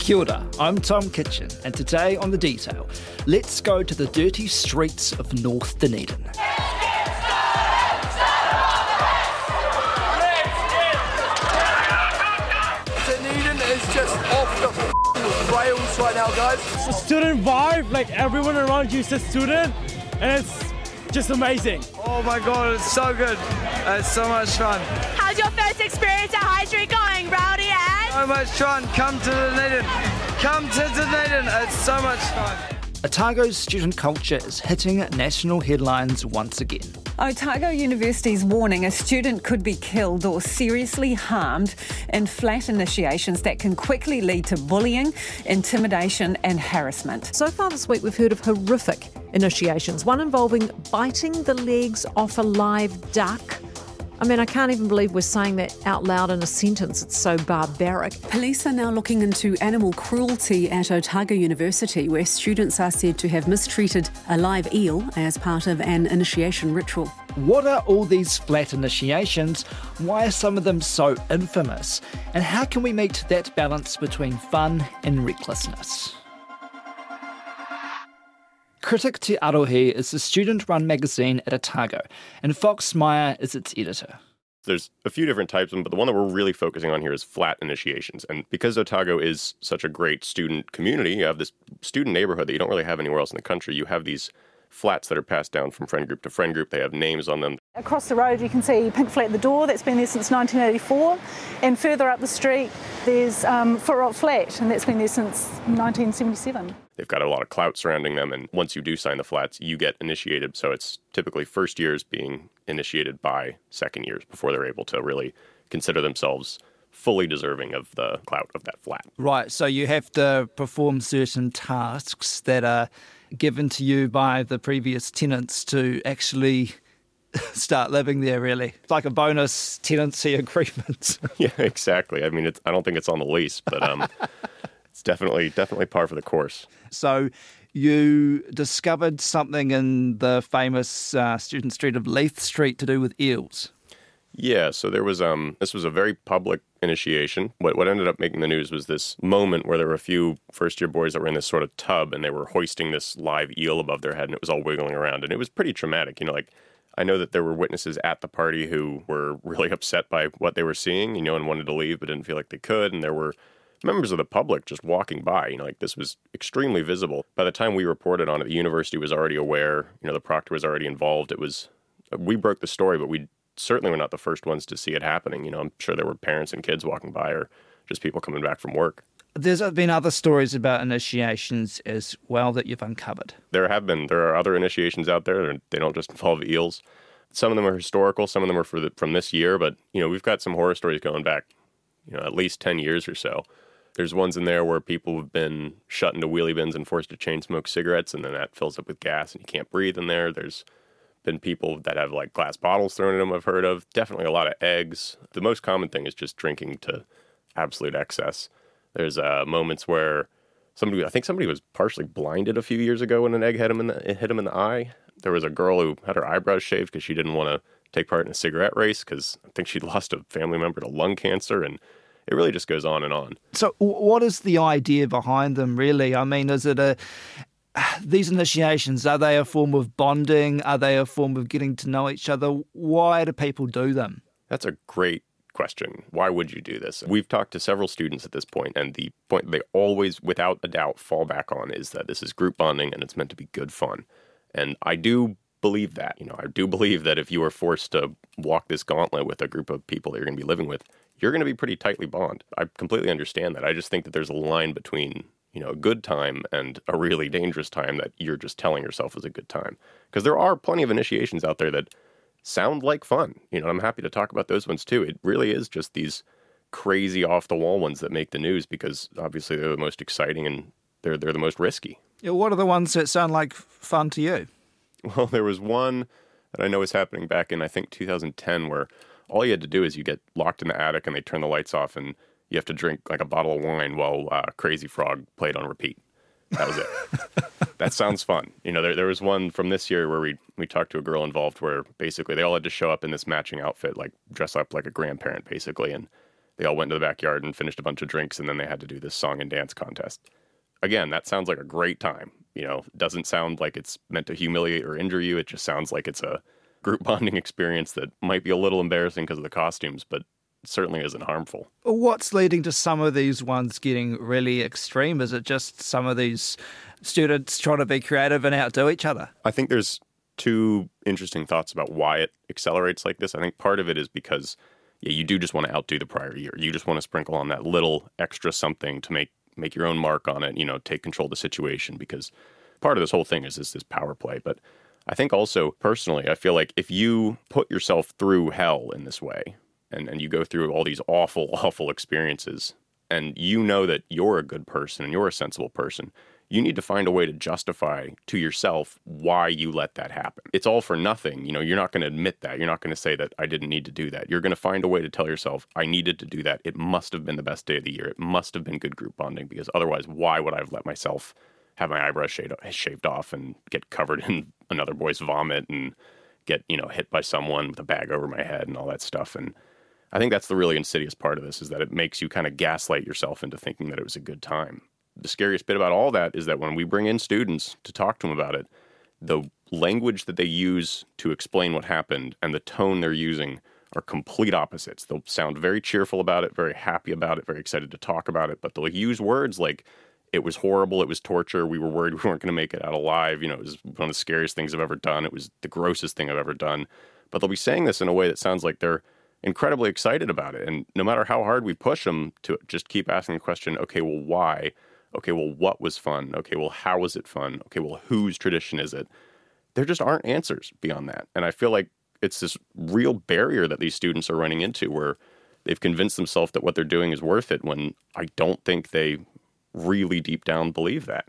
Kia ora, I'm Tom Kitchen, and today on The Detail, let's go to the dirty streets of North Dunedin. Dunedin is just off the rails right now, guys. It's a student vibe, like everyone around you is a student, and it's just amazing. Oh my god, it's so good. It's so much fun. How's your first experience at High Street going, Rowdy and? So much fun. Come to Dunedin. Come to Dunedin. It's so much fun. Otago's student culture is hitting national headlines once again. Otago University's warning a student could be killed or seriously harmed in flat initiations that can quickly lead to bullying, intimidation, and harassment. So far this week, we've heard of horrific initiations, one involving biting the legs off a live duck. I mean, I can't even believe we're saying that out loud in a sentence. It's so barbaric. Police are now looking into animal cruelty at Otago University, where students are said to have mistreated a live eel as part of an initiation ritual. What are all these flat initiations? Why are some of them so infamous? And how can we meet that balance between fun and recklessness? Critic Te Arohi is the student run magazine at Otago, and Fox Meyer is its editor. There's a few different types of them, but the one that we're really focusing on here is flat initiations. And because Otago is such a great student community, you have this student neighborhood that you don't really have anywhere else in the country. You have these flats that are passed down from friend group to friend group. They have names on them. Across the road, you can see Pink Flat the Door, that's been there since 1984. And further up the street, there's um, Footrot Flat, and that's been there since 1977. They've got a lot of clout surrounding them, and once you do sign the flats, you get initiated. So it's typically first years being initiated by second years before they're able to really consider themselves fully deserving of the clout of that flat. Right, so you have to perform certain tasks that are given to you by the previous tenants to actually start living there really it's like a bonus tenancy agreement yeah exactly i mean it's, i don't think it's on the lease but um, it's definitely definitely par for the course so you discovered something in the famous uh, student street of leith street to do with eels yeah, so there was um this was a very public initiation. What what ended up making the news was this moment where there were a few first year boys that were in this sort of tub and they were hoisting this live eel above their head and it was all wiggling around and it was pretty traumatic. You know, like I know that there were witnesses at the party who were really upset by what they were seeing, you know, and wanted to leave but didn't feel like they could and there were members of the public just walking by, you know, like this was extremely visible. By the time we reported on it, the university was already aware, you know, the proctor was already involved. It was we broke the story, but we certainly were not the first ones to see it happening. You know, I'm sure there were parents and kids walking by or just people coming back from work. There's been other stories about initiations as well that you've uncovered. There have been. There are other initiations out there. They don't just involve eels. Some of them are historical. Some of them are for the, from this year. But you know, we've got some horror stories going back, you know, at least ten years or so. There's ones in there where people have been shut into wheelie bins and forced to chain smoke cigarettes, and then that fills up with gas, and you can't breathe in there. There's been people that have like glass bottles thrown at them I've heard of. Definitely a lot of eggs. The most common thing is just drinking to absolute excess. There's uh, moments where somebody, I think somebody was partially blinded a few years ago when an egg hit him in the hit him in the eye. There was a girl who had her eyebrows shaved because she didn't want to take part in a cigarette race because I think she'd lost a family member to lung cancer and it really just goes on and on. So, what is the idea behind them, really? I mean, is it a these initiations are they a form of bonding? Are they a form of getting to know each other? Why do people do them? That's a great question. Why would you do this? We've talked to several students at this point and the point they always without a doubt fall back on is that this is group bonding and it's meant to be good fun. And i do believe that you know i do believe that if you are forced to walk this gauntlet with a group of people that you're going to be living with you're going to be pretty tightly bond i completely understand that i just think that there's a line between you know, a good time and a really dangerous time that you're just telling yourself is a good time. Because there are plenty of initiations out there that sound like fun. You know, I'm happy to talk about those ones too. It really is just these crazy off the wall ones that make the news because obviously they're the most exciting and they're they're the most risky. Yeah, what are the ones that sound like fun to you? Well, there was one that I know was happening back in I think 2010 where all you had to do is you get locked in the attic and they turn the lights off and you have to drink like a bottle of wine while uh, Crazy Frog played on repeat. That was it. that sounds fun. You know, there, there was one from this year where we we talked to a girl involved where basically they all had to show up in this matching outfit, like dress up like a grandparent, basically, and They all went to the backyard and finished a bunch of drinks, and then they had to do this song and dance contest. Again, that sounds like a great time. You know, it doesn't sound like it's meant to humiliate or injure you. It just sounds like it's a group bonding experience that might be a little embarrassing because of the costumes, but certainly isn't harmful. What's leading to some of these ones getting really extreme? Is it just some of these students trying to be creative and outdo each other? I think there's two interesting thoughts about why it accelerates like this. I think part of it is because yeah, you do just want to outdo the prior year. You just want to sprinkle on that little extra something to make make your own mark on it, you know, take control of the situation because part of this whole thing is this, this power play. But I think also personally, I feel like if you put yourself through hell in this way and, and you go through all these awful, awful experiences and you know that you're a good person and you're a sensible person, you need to find a way to justify to yourself why you let that happen. It's all for nothing. You know, you're not going to admit that. You're not going to say that I didn't need to do that. You're going to find a way to tell yourself, I needed to do that. It must have been the best day of the year. It must have been good group bonding because otherwise, why would I have let myself have my eyebrows shaved, off and get covered in another boy's vomit and get, you know, hit by someone with a bag over my head and all that stuff. And I think that's the really insidious part of this is that it makes you kind of gaslight yourself into thinking that it was a good time the scariest bit about all that is that when we bring in students to talk to them about it, the language that they use to explain what happened and the tone they're using are complete opposites. They'll sound very cheerful about it, very happy about it, very excited to talk about it, but they'll use words like it was horrible, it was torture, we were worried we weren't going to make it out alive, you know, it was one of the scariest things I've ever done, it was the grossest thing I've ever done. But they'll be saying this in a way that sounds like they're incredibly excited about it. And no matter how hard we push them to just keep asking the question, okay, well, why? Okay, well, what was fun? Okay, well, how was it fun? Okay, well, whose tradition is it? There just aren't answers beyond that. And I feel like it's this real barrier that these students are running into where they've convinced themselves that what they're doing is worth it when I don't think they really deep down believe that.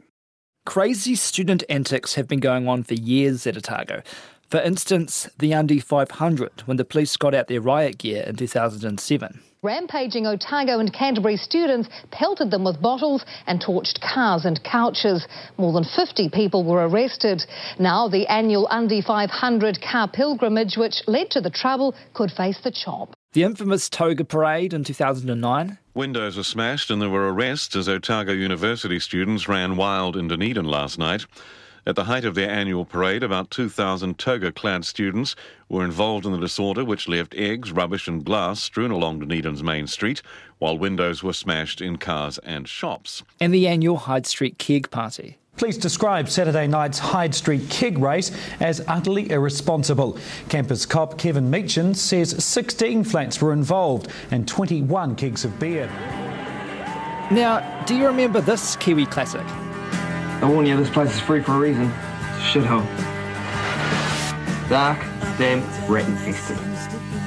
Crazy student antics have been going on for years at Otago. For instance, the Undy 500, when the police got out their riot gear in 2007. Rampaging Otago and Canterbury students pelted them with bottles and torched cars and couches. More than 50 people were arrested. Now the annual Undy 500 car pilgrimage, which led to the trouble, could face the chop. The infamous Toga Parade in 2009. Windows were smashed and there were arrests as Otago University students ran wild in Dunedin last night. At the height of their annual parade, about 2,000 toga clad students were involved in the disorder, which left eggs, rubbish, and glass strewn along Dunedin's main street, while windows were smashed in cars and shops. And the annual Hyde Street Keg Party. Police describe Saturday night's Hyde Street keg race as utterly irresponsible. Campus cop Kevin Meechin says 16 flats were involved and 21 kegs of beer. Now, do you remember this Kiwi classic? I warn you, this place is free for a reason. It's a shithole. Dark, damp, rat infested.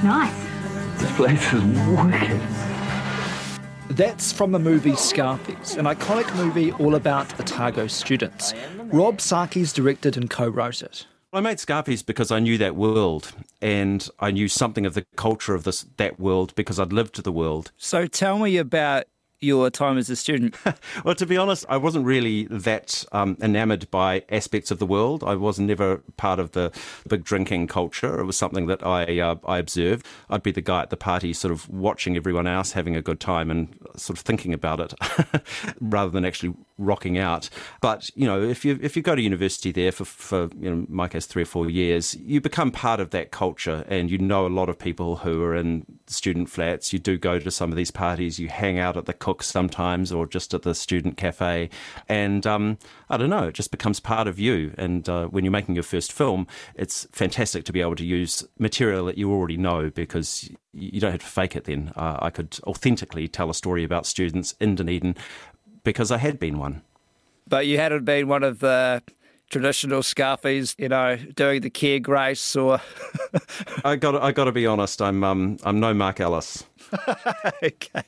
Nice. This place is wicked. That's from the movie Scarfies, an iconic movie all about Otago students. Rob Sarkies directed and co-wrote it. I made Scarfies because I knew that world and I knew something of the culture of this that world because I'd lived to the world. So tell me about your time as a student? well, to be honest, I wasn't really that um, enamored by aspects of the world. I was never part of the big drinking culture. It was something that I uh, I observed. I'd be the guy at the party, sort of watching everyone else having a good time and sort of thinking about it, rather than actually rocking out. But you know, if you if you go to university there for for you know my case three or four years, you become part of that culture, and you know a lot of people who are in student flats. You do go to some of these parties. You hang out at the Cooks sometimes, or just at the student cafe, and um, I don't know, it just becomes part of you. And uh, when you're making your first film, it's fantastic to be able to use material that you already know because you don't have to fake it. Then uh, I could authentically tell a story about students in Dunedin because I had been one. But you hadn't been one of the traditional scarfies, you know, doing the keg race or. I got. I got to be honest. I'm. Um. I'm no Mark Ellis. okay.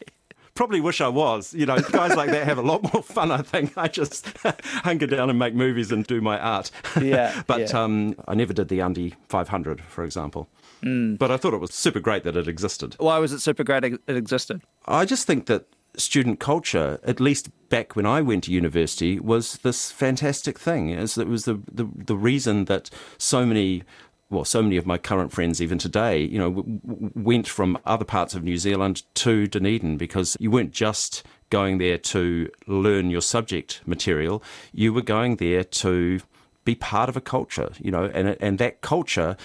Probably wish I was. You know, guys like that have a lot more fun. I think I just hunker down and make movies and do my art. Yeah. but yeah. Um, I never did the Undy 500, for example. Mm. But I thought it was super great that it existed. Why was it super great it existed? I just think that student culture, at least back when I went to university, was this fantastic thing. It was the, the, the reason that so many well, so many of my current friends, even today, you know, w- went from other parts of New Zealand to Dunedin because you weren't just going there to learn your subject material, you were going there to be part of a culture, you know, and and that culture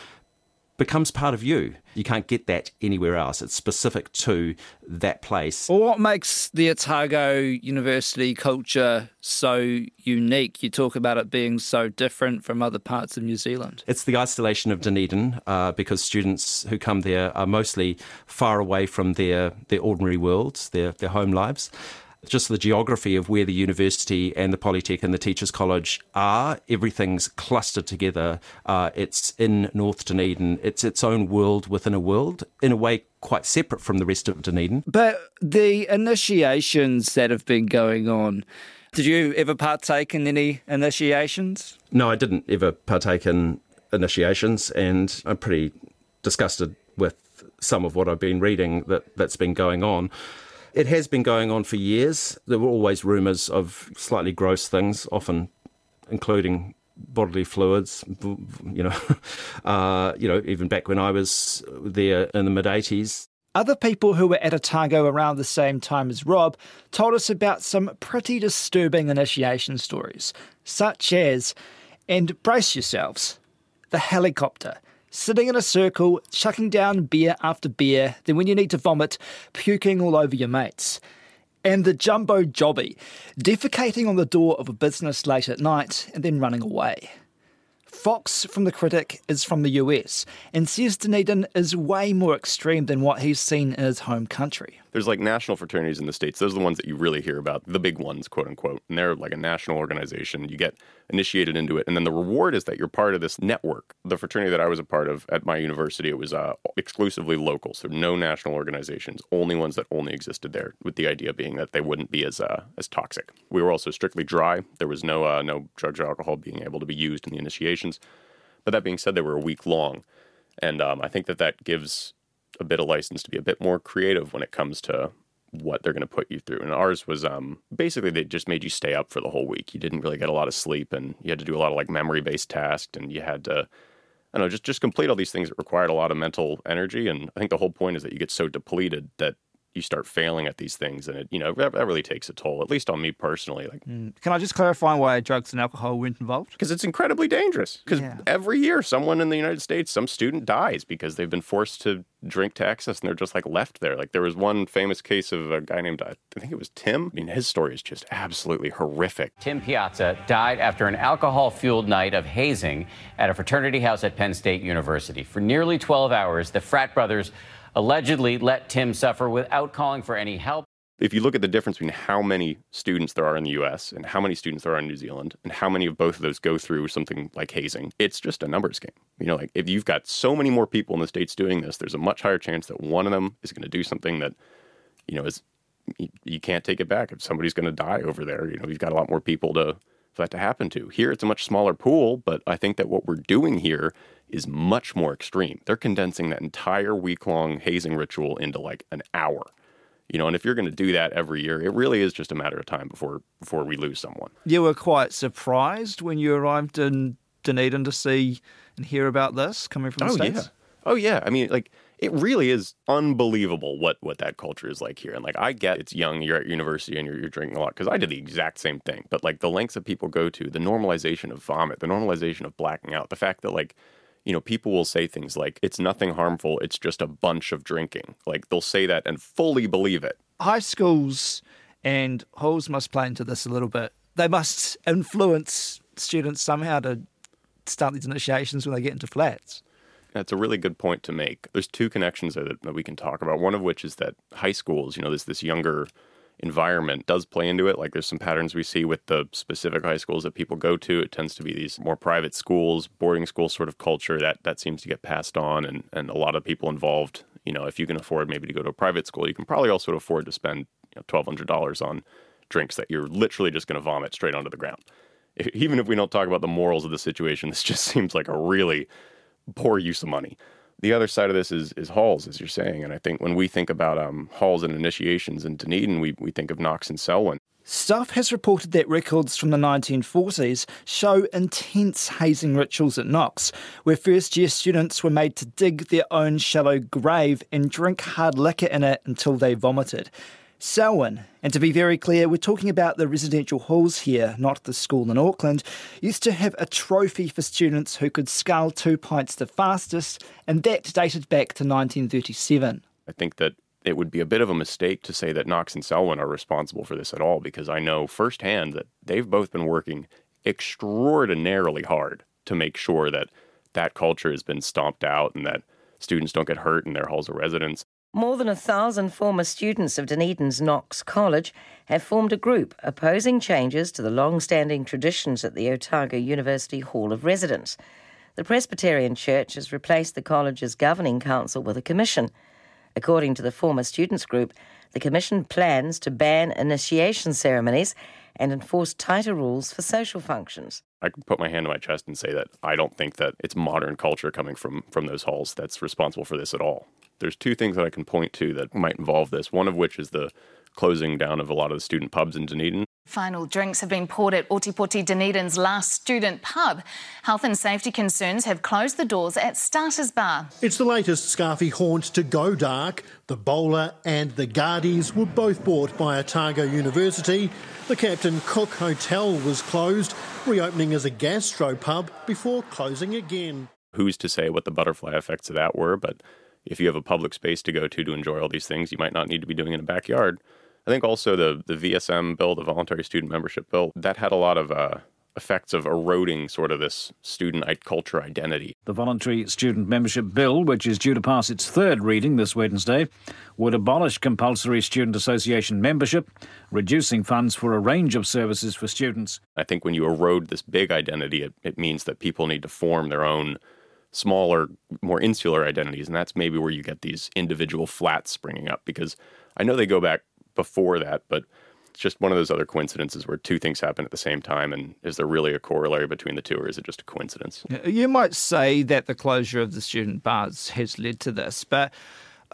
becomes part of you. You can't get that anywhere else. It's specific to that place. Well, what makes the Otago University culture so unique? You talk about it being so different from other parts of New Zealand. It's the isolation of Dunedin uh, because students who come there are mostly far away from their, their ordinary worlds, their, their home lives just the geography of where the university and the Polytech and the Teachers College are. Everything's clustered together. Uh, it's in North Dunedin. It's its own world within a world, in a way quite separate from the rest of Dunedin. But the initiations that have been going on, did you ever partake in any initiations? No, I didn't ever partake in initiations, and I'm pretty disgusted with some of what I've been reading that, that's been going on. It has been going on for years. There were always rumours of slightly gross things, often including bodily fluids. You know, uh, you know, even back when I was there in the mid '80s. Other people who were at Otago around the same time as Rob told us about some pretty disturbing initiation stories, such as, and brace yourselves, the helicopter sitting in a circle, chucking down beer after beer, then when you need to vomit, puking all over your mates. And the jumbo jobby, defecating on the door of a business late at night and then running away. Fox from The Critic is from the US and says Dunedin is way more extreme than what he's seen in his home country. There's like national fraternities in the States. Those are the ones that you really hear about, the big ones, quote unquote. And they're like a national organization. You get initiated into it. And then the reward is that you're part of this network. The fraternity that I was a part of at my university, it was uh, exclusively local. So no national organizations, only ones that only existed there, with the idea being that they wouldn't be as uh, as toxic. We were also strictly dry. There was no uh, no drugs or alcohol being able to be used in the initiations. But that being said, they were a week long. And um, I think that that gives a bit of license to be a bit more creative when it comes to what they're going to put you through. And ours was um, basically they just made you stay up for the whole week. You didn't really get a lot of sleep, and you had to do a lot of like memory based tasks, and you had to, I don't know, just just complete all these things that required a lot of mental energy. And I think the whole point is that you get so depleted that you start failing at these things, and it you know that, that really takes a toll. At least on me personally. Like, mm. can I just clarify why drugs and alcohol weren't involved? Because it's incredibly dangerous. Because yeah. every year, someone in the United States, some student dies because they've been forced to drink to excess, and they're just like left there. Like there was one famous case of a guy named I think it was Tim. I mean, his story is just absolutely horrific. Tim Piazza died after an alcohol-fueled night of hazing at a fraternity house at Penn State University. For nearly 12 hours, the frat brothers allegedly let Tim suffer without calling for any help. If you look at the difference between how many students there are in the US and how many students there are in New Zealand and how many of both of those go through something like hazing, it's just a numbers game. You know, like if you've got so many more people in the States doing this, there's a much higher chance that one of them is going to do something that, you know, is you can't take it back. If somebody's going to die over there, you know, you've got a lot more people to for that to happen to. Here, it's a much smaller pool, but I think that what we're doing here is much more extreme. They're condensing that entire week long hazing ritual into like an hour. You know, and if you're going to do that every year, it really is just a matter of time before before we lose someone. You were quite surprised when you arrived in Dunedin to see and hear about this coming from the oh, states. Yeah. Oh yeah, I mean, like it really is unbelievable what what that culture is like here. And like I get it's young, you're at university and you're, you're drinking a lot because I did the exact same thing. But like the lengths that people go to, the normalization of vomit, the normalization of blacking out, the fact that like you know, people will say things like, it's nothing harmful, it's just a bunch of drinking. Like they'll say that and fully believe it. High schools and halls must play into this a little bit. They must influence students somehow to start these initiations when they get into flats. That's a really good point to make. There's two connections there that, that we can talk about. One of which is that high schools, you know, there's this younger environment does play into it. Like there's some patterns we see with the specific high schools that people go to. It tends to be these more private schools, boarding school sort of culture that that seems to get passed on, and and a lot of people involved. You know, if you can afford maybe to go to a private school, you can probably also afford to spend you know, twelve hundred dollars on drinks that you're literally just going to vomit straight onto the ground. If, even if we don't talk about the morals of the situation, this just seems like a really poor use of money the other side of this is is halls, as you're saying, and I think when we think about um, halls and initiations in Dunedin, we we think of Knox and Selwyn. Stuff has reported that records from the 1940s show intense hazing rituals at Knox, where first year students were made to dig their own shallow grave and drink hard liquor in it until they vomited. Selwyn, and to be very clear, we're talking about the residential halls here, not the school in Auckland, used to have a trophy for students who could scull two pints the fastest, and that dated back to 1937. I think that it would be a bit of a mistake to say that Knox and Selwyn are responsible for this at all because I know firsthand that they've both been working extraordinarily hard to make sure that that culture has been stomped out and that students don't get hurt in their halls of residence. More than a thousand former students of Dunedin's Knox College have formed a group opposing changes to the long standing traditions at the Otago University Hall of Residence. The Presbyterian Church has replaced the college's governing council with a commission. According to the former students group, the Commission plans to ban initiation ceremonies and enforce tighter rules for social functions. I can put my hand on my chest and say that I don't think that it's modern culture coming from from those halls that's responsible for this at all. There's two things that I can point to that might involve this. One of which is the closing down of a lot of the student pubs in Dunedin. Final drinks have been poured at Otepoti Dunedin's last student pub. Health and safety concerns have closed the doors at Starters Bar. It's the latest Scarfy haunt to go dark. The Bowler and the Gardies were both bought by Otago University. The Captain Cook Hotel was closed, reopening as a gastro pub before closing again. Who's to say what the butterfly effects of that were, but if you have a public space to go to to enjoy all these things, you might not need to be doing it in a backyard. I think also the the VSM bill, the voluntary student membership bill, that had a lot of uh, effects of eroding sort of this student culture identity. The voluntary student membership bill, which is due to pass its third reading this Wednesday, would abolish compulsory student association membership, reducing funds for a range of services for students. I think when you erode this big identity, it, it means that people need to form their own smaller, more insular identities, and that's maybe where you get these individual flats springing up because I know they go back before that, but it's just one of those other coincidences where two things happen at the same time. And is there really a corollary between the two, or is it just a coincidence? You might say that the closure of the student bars has led to this, but.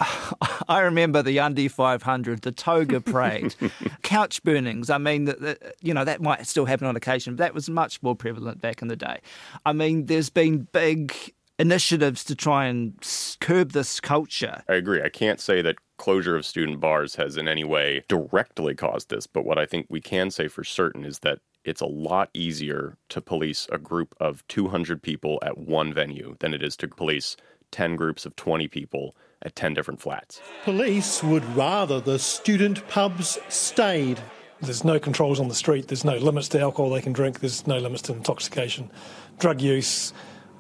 I remember the Undy 500, the toga parade, couch burnings. I mean, the, the, you know, that might still happen on occasion, but that was much more prevalent back in the day. I mean, there's been big initiatives to try and curb this culture. I agree. I can't say that closure of student bars has in any way directly caused this, but what I think we can say for certain is that it's a lot easier to police a group of 200 people at one venue than it is to police 10 groups of 20 people at 10 different flats. Police would rather the student pubs stayed. There's no controls on the street, there's no limits to alcohol they can drink, there's no limits to intoxication, drug use,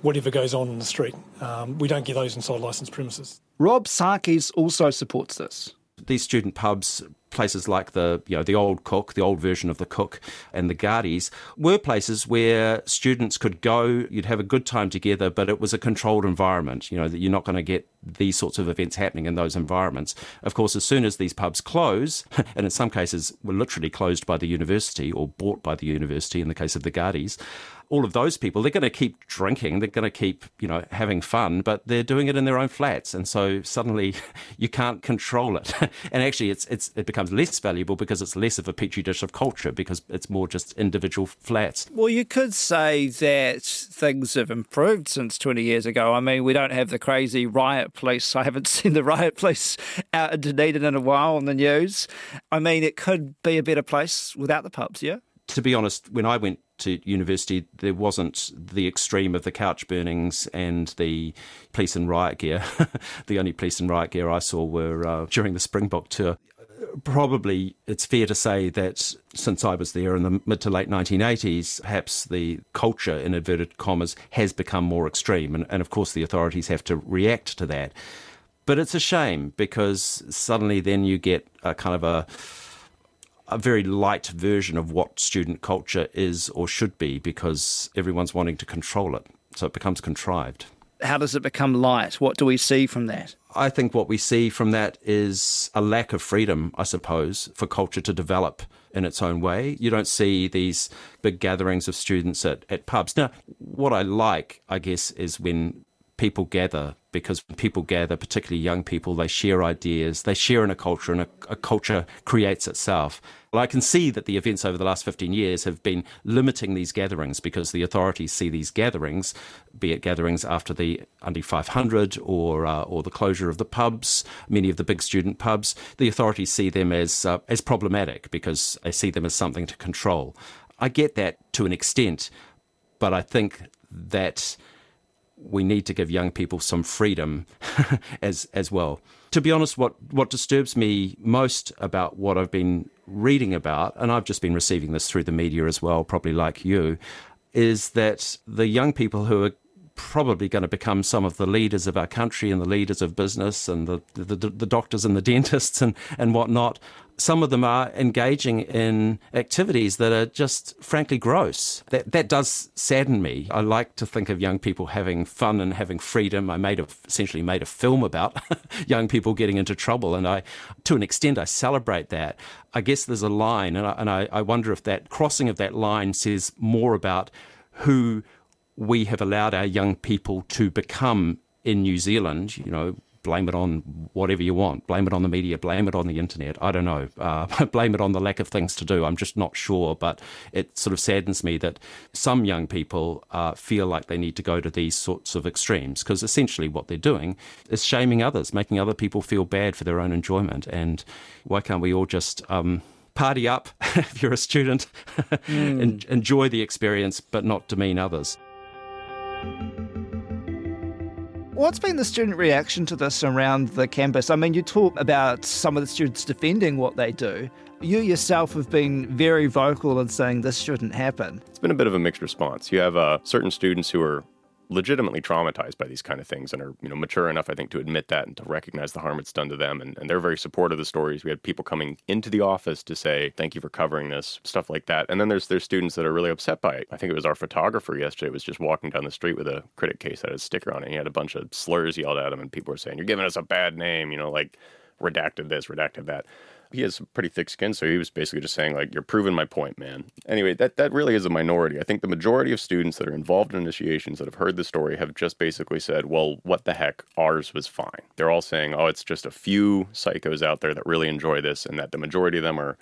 whatever goes on in the street. Um, we don't get those inside licensed premises. Rob Sarkies also supports this. These student pubs, places like the you know the old Cook, the old version of the Cook, and the Gardies, were places where students could go. You'd have a good time together, but it was a controlled environment. You know that you're not going to get these sorts of events happening in those environments. Of course, as soon as these pubs close, and in some cases were literally closed by the university or bought by the university, in the case of the Gardies, all of those people, they're going to keep drinking, they're going to keep, you know, having fun, but they're doing it in their own flats. And so suddenly you can't control it. and actually it's, it's, it becomes less valuable because it's less of a petri dish of culture because it's more just individual flats. Well, you could say that things have improved since 20 years ago. I mean, we don't have the crazy riot police. I haven't seen the riot police out in Dunedin in a while on the news. I mean, it could be a better place without the pubs, yeah? To be honest, when I went to university, there wasn't the extreme of the couch burnings and the police and riot gear. the only police and riot gear I saw were uh, during the Springbok tour. Probably it's fair to say that since I was there in the mid to late 1980s, perhaps the culture, in inverted commas, has become more extreme. And, and of course, the authorities have to react to that. But it's a shame because suddenly then you get a kind of a a very light version of what student culture is or should be because everyone's wanting to control it. So it becomes contrived. How does it become light? What do we see from that? I think what we see from that is a lack of freedom, I suppose, for culture to develop in its own way. You don't see these big gatherings of students at, at pubs. Now, what I like, I guess, is when people gather because when people gather, particularly young people, they share ideas, they share in a culture, and a, a, culture creates itself. Well, I can see that the events over the last 15 years have been limiting these gatherings because the authorities see these gatherings, be it gatherings after the Undy 500 or uh, or the closure of the pubs, many of the big student pubs, the authorities see them as uh, as problematic because they see them as something to control. I get that to an extent, but I think that we need to give young people some freedom as as well. To be honest, what what disturbs me most about what I've been reading about, and I've just been receiving this through the media as well, probably like you, is that the young people who are probably going to become some of the leaders of our country and the leaders of business and the, the, the, doctors and the dentists and, and whatnot. Some of them are engaging in activities that are just frankly gross. That, that does sadden me. I like to think of young people having fun and having freedom. I made a, essentially made a film about young people getting into trouble, and I, to an extent, I celebrate that. I guess there's a line, and I, and I, I wonder if that crossing of that line says more about who we have allowed our young people to become in New Zealand, you know, blame it on whatever you want, blame it on the media, blame it on the internet, I don't know, uh, blame it on the lack of things to do. I'm just not sure, but it sort of saddens me that some young people uh, feel like they need to go to these sorts of extremes because essentially what they're doing is shaming others, making other people feel bad for their own enjoyment. And why can't we all just. Um, party up if you're a student, mm. enjoy the experience, but not demean others. What's been the student reaction to this around the campus? I mean, you talk about some of the students defending what they do. You yourself have been very vocal in saying this shouldn't happen. It's been a bit of a mixed response. You have uh, certain students who are legitimately traumatized by these kind of things and are you know mature enough I think to admit that and to recognize the harm it's done to them and, and they're very supportive of the stories. We had people coming into the office to say thank you for covering this stuff like that. And then there's there's students that are really upset by it. I think it was our photographer yesterday was just walking down the street with a critic case that had a sticker on it. He had a bunch of slurs yelled at him and people were saying you're giving us a bad name, you know like redacted this, redacted that he has pretty thick skin, so he was basically just saying like, "You're proving my point, man." Anyway, that that really is a minority. I think the majority of students that are involved in initiations that have heard the story have just basically said, "Well, what the heck? Ours was fine." They're all saying, "Oh, it's just a few psychos out there that really enjoy this, and that the majority of them are."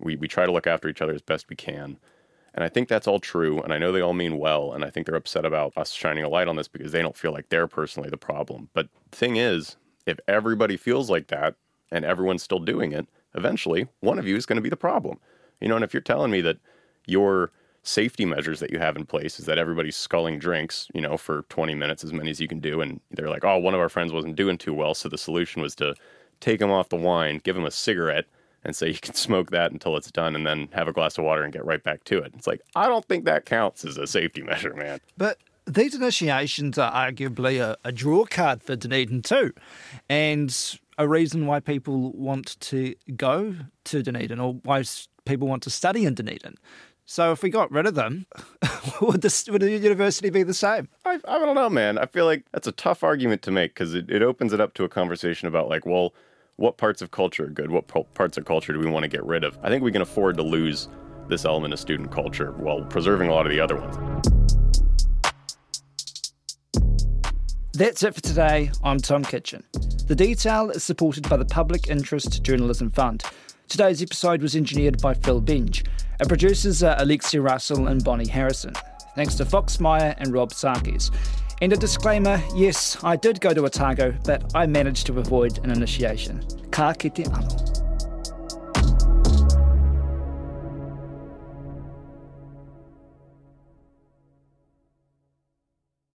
We, we try to look after each other as best we can. And I think that's all true. And I know they all mean well. And I think they're upset about us shining a light on this because they don't feel like they're personally the problem. But thing is, if everybody feels like that and everyone's still doing it, eventually one of you is going to be the problem. You know, and if you're telling me that your safety measures that you have in place is that everybody's sculling drinks, you know, for 20 minutes, as many as you can do, and they're like, oh, one of our friends wasn't doing too well, so the solution was to take him off the wine, give him a cigarette, and say you can smoke that until it's done and then have a glass of water and get right back to it. It's like, I don't think that counts as a safety measure, man. But these initiations are arguably a, a draw card for Dunedin too. And a reason why people want to go to Dunedin or why people want to study in Dunedin. So if we got rid of them, would, this, would the university be the same? I, I don't know, man. I feel like that's a tough argument to make because it, it opens it up to a conversation about like, well, what parts of culture are good? What parts of culture do we want to get rid of? I think we can afford to lose this element of student culture while preserving a lot of the other ones. That's it for today. I'm Tom Kitchen. The detail is supported by the Public Interest Journalism Fund. Today's episode was engineered by Phil Binge. Our producers are Alexia Russell and Bonnie Harrison. Thanks to Fox Meyer and Rob Sarkies. And a disclaimer yes, I did go to Otago, but I managed to avoid an initiation. Ka kite anō.